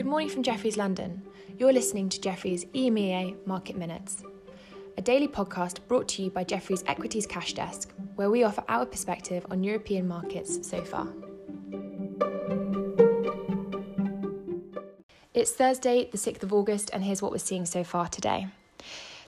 Good morning from Jefferies London. You're listening to Jefferies EMEA Market Minutes, a daily podcast brought to you by Jefferies Equities Cash Desk, where we offer our perspective on European markets so far. It's Thursday, the 6th of August, and here's what we're seeing so far today.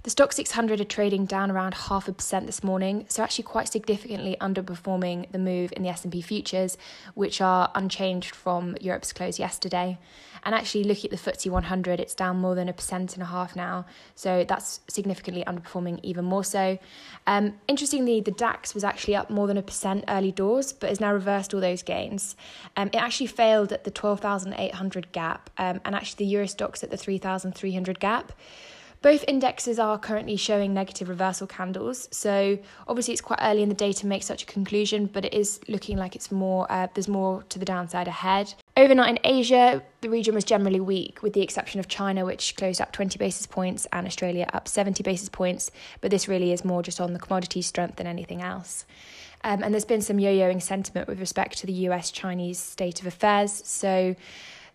The Stoxx 600 are trading down around half a percent this morning, so actually quite significantly underperforming the move in the S&P futures, which are unchanged from Europe's close yesterday. And actually looking at the FTSE 100, it's down more than a percent and a half now, so that's significantly underperforming even more so. Um, interestingly, the DAX was actually up more than a percent early doors, but has now reversed all those gains. Um, it actually failed at the 12,800 gap, um, and actually the Euro Stoxx at the 3,300 gap. Both indexes are currently showing negative reversal candles, so obviously it's quite early in the day to make such a conclusion, but it is looking like it's more uh, there's more to the downside ahead. Overnight in Asia, the region was generally weak, with the exception of China, which closed up 20 basis points, and Australia up 70 basis points. But this really is more just on the commodity strength than anything else. Um, and there's been some yo yoing sentiment with respect to the US Chinese state of affairs. So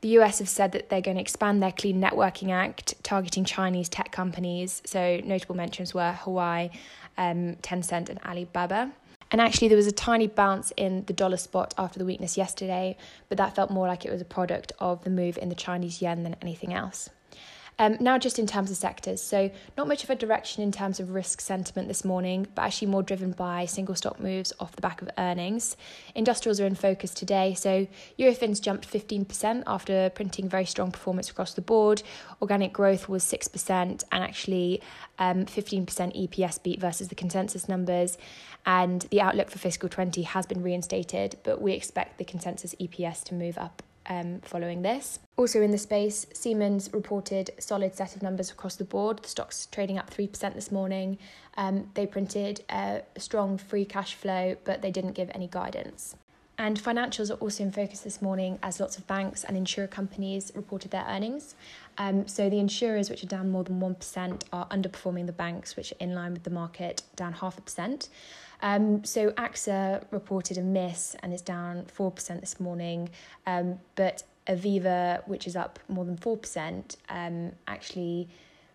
the US have said that they're going to expand their Clean Networking Act, targeting Chinese tech companies. So, notable mentions were Huawei, um, Tencent, and Alibaba. And actually, there was a tiny bounce in the dollar spot after the weakness yesterday, but that felt more like it was a product of the move in the Chinese yen than anything else. Um, now, just in terms of sectors, so not much of a direction in terms of risk sentiment this morning, but actually more driven by single stock moves off the back of earnings. Industrials are in focus today, so Eurofins jumped 15% after printing very strong performance across the board. Organic growth was 6%, and actually um, 15% EPS beat versus the consensus numbers. And the outlook for fiscal 20 has been reinstated, but we expect the consensus EPS to move up um, following this. Also in the space, Siemens reported solid set of numbers across the board. The stock's trading up 3% this morning. Um, they printed a strong free cash flow, but they didn't give any guidance. And financials are also in focus this morning as lots of banks and insurer companies reported their earnings. Um, so the insurers, which are down more than 1%, are underperforming the banks, which are in line with the market, down half a percent. Um, so AXA reported a miss and is down 4% this morning, um, but Aviva, which is up more than 4%, um, actually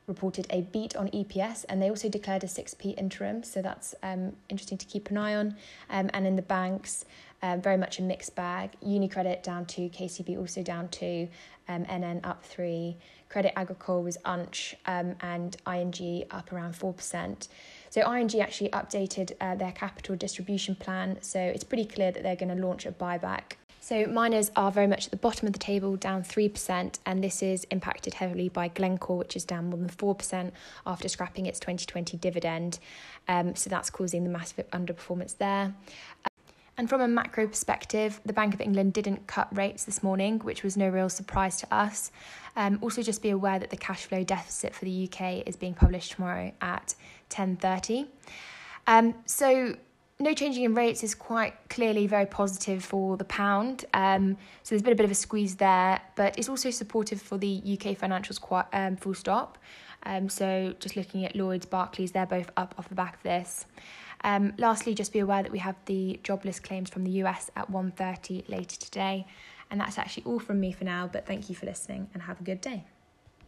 reported a beat on EPS and they also declared a 6p interim, so that's um, interesting to keep an eye on. Um, and in the banks, um, very much a mixed bag. UniCredit down to KCB also down to um, NN up three. Credit Agricole was unch um, and ING up around 4%. So ING actually updated uh, their capital distribution plan, so it's pretty clear that they're going to launch a buyback. So miners are very much at the bottom of the table, down 3%, and this is impacted heavily by Glencore, which is down more than 4% after scrapping its 2020 dividend. Um, so that's causing the massive underperformance there. And from a macro perspective, the Bank of England didn't cut rates this morning, which was no real surprise to us. Um, also, just be aware that the cash flow deficit for the UK is being published tomorrow at 10:30. Um, so no changing in rates is quite clearly very positive for the pound. Um, so there's been a bit of a squeeze there, but it's also supportive for the UK financials. Quite um, full stop. Um, so just looking at Lloyd's, Barclays, they're both up off the back of this. Um, lastly, just be aware that we have the jobless claims from the US at 1.30 later today. And that's actually all from me for now, but thank you for listening and have a good day.